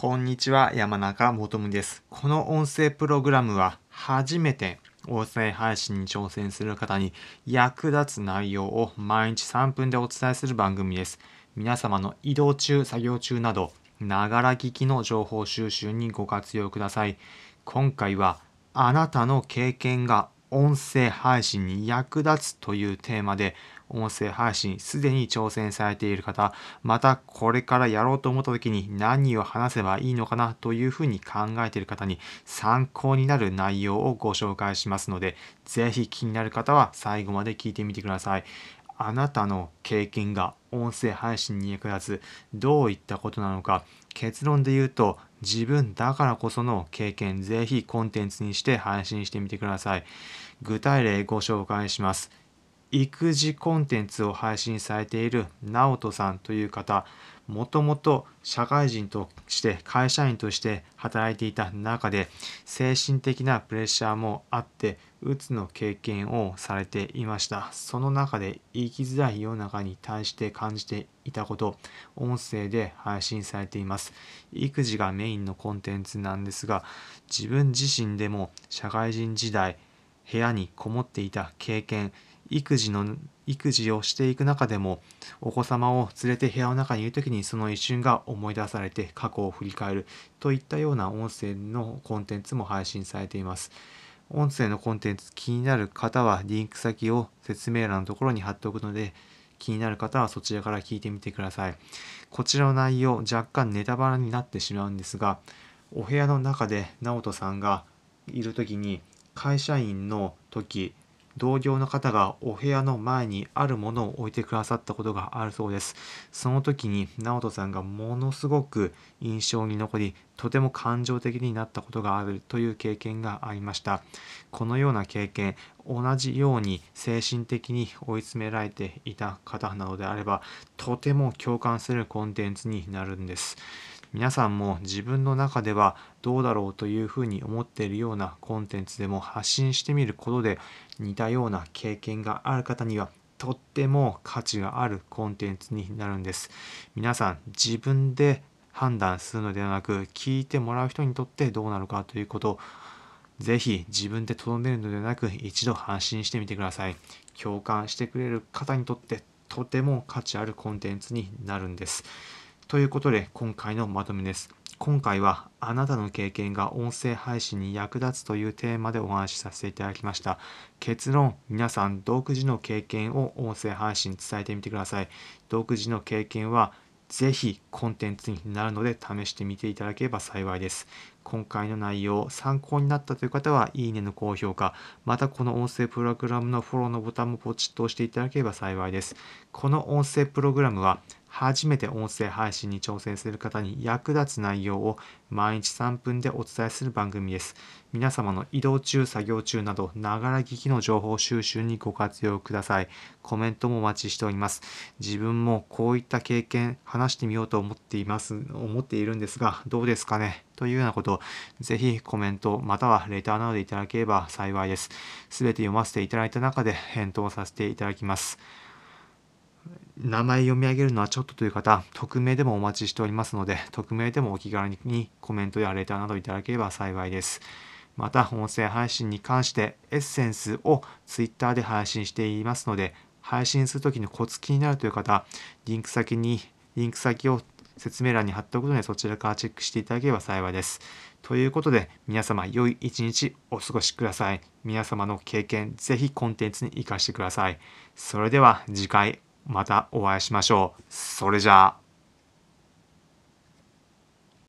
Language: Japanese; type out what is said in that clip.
こんにちは、山中もとむです。この音声プログラムは初めて音声配信に挑戦する方に役立つ内容を毎日3分でお伝えする番組です。皆様の移動中、作業中など、ながら聞きの情報収集にご活用ください。今回はあなたの経験が音声配信に役立つというテーマで音声配信すでに挑戦されている方またこれからやろうと思った時に何を話せばいいのかなというふうに考えている方に参考になる内容をご紹介しますのでぜひ気になる方は最後まで聞いてみてください。あなたの経験が音声配信に役立つどういったことなのか結論で言うと自分だからこその経験ぜひコンテンツにして配信してみてください。具体例ご紹介します。育児コンテンツを配信されている直人さんという方。もともと社会人として会社員として働いていた中で精神的なプレッシャーもあってうつの経験をされていました。その中で生きづらい世の中に対して感じていたこと音声で配信されています。育児がメインのコンテンツなんですが自分自身でも社会人時代部屋にこもっていた経験育児の育児をしていく中でもお子様を連れて部屋の中にいる時にその一瞬が思い出されて過去を振り返るといったような音声のコンテンツも配信されています。音声のコンテンツ気になる方はリンク先を説明欄のところに貼っておくので気になる方はそちらから聞いてみてください。こちらの内容若干ネタバラになってしまうんですがお部屋の中で直人さんがいる時に会社員の時同業の方がお部屋の前にあるものを置いてくださったことがあるそうです。その時に直人さんがものすごく印象に残り、とても感情的になったことがあるという経験がありました。このような経験、同じように精神的に追い詰められていた方なのであれば、とても共感するコンテンツになるんです。皆さんも自分の中ではどうだろうというふうに思っているようなコンテンツでも発信してみることで似たような経験がある方にはとっても価値があるコンテンツになるんです。皆さん自分で判断するのではなく聞いてもらう人にとってどうなるかということをぜひ自分でとどめるのではなく一度発信してみてください。共感してくれる方にとってとても価値あるコンテンツになるんです。ということで今回のまとめです。今回はあなたの経験が音声配信に役立つというテーマでお話しさせていただきました。結論、皆さん独自の経験を音声配信に伝えてみてください。独自の経験はぜひコンテンツになるので試してみていただければ幸いです。今回の内容参考になったという方はいいねの高評価、またこの音声プログラムのフォローのボタンもポチッと押していただければ幸いです。この音声プログラムは初めて音声配信に挑戦する方に役立つ内容を毎日3分でお伝えする番組です。皆様の移動中、作業中など、ながら聞きの情報収集にご活用ください。コメントもお待ちしております。自分もこういった経験、話してみようと思っています、思っているんですが、どうですかね？というようなことを、ぜひコメント、またはレターなどでいただければ幸いです。すべて読ませていただいた中で返答させていただきます。名前読み上げるのはちょっとという方、匿名でもお待ちしておりますので、匿名でもお気軽にコメントやレターなどいただければ幸いです。また、音声配信に関してエッセンスを Twitter で配信していますので、配信するときのコツ気になるという方、リンク先に、リンク先を説明欄に貼っておくので、そちらからチェックしていただければ幸いです。ということで、皆様、良い一日お過ごしください。皆様の経験、ぜひコンテンツに活かしてください。それでは次回またお会いしましょう。それじゃあ。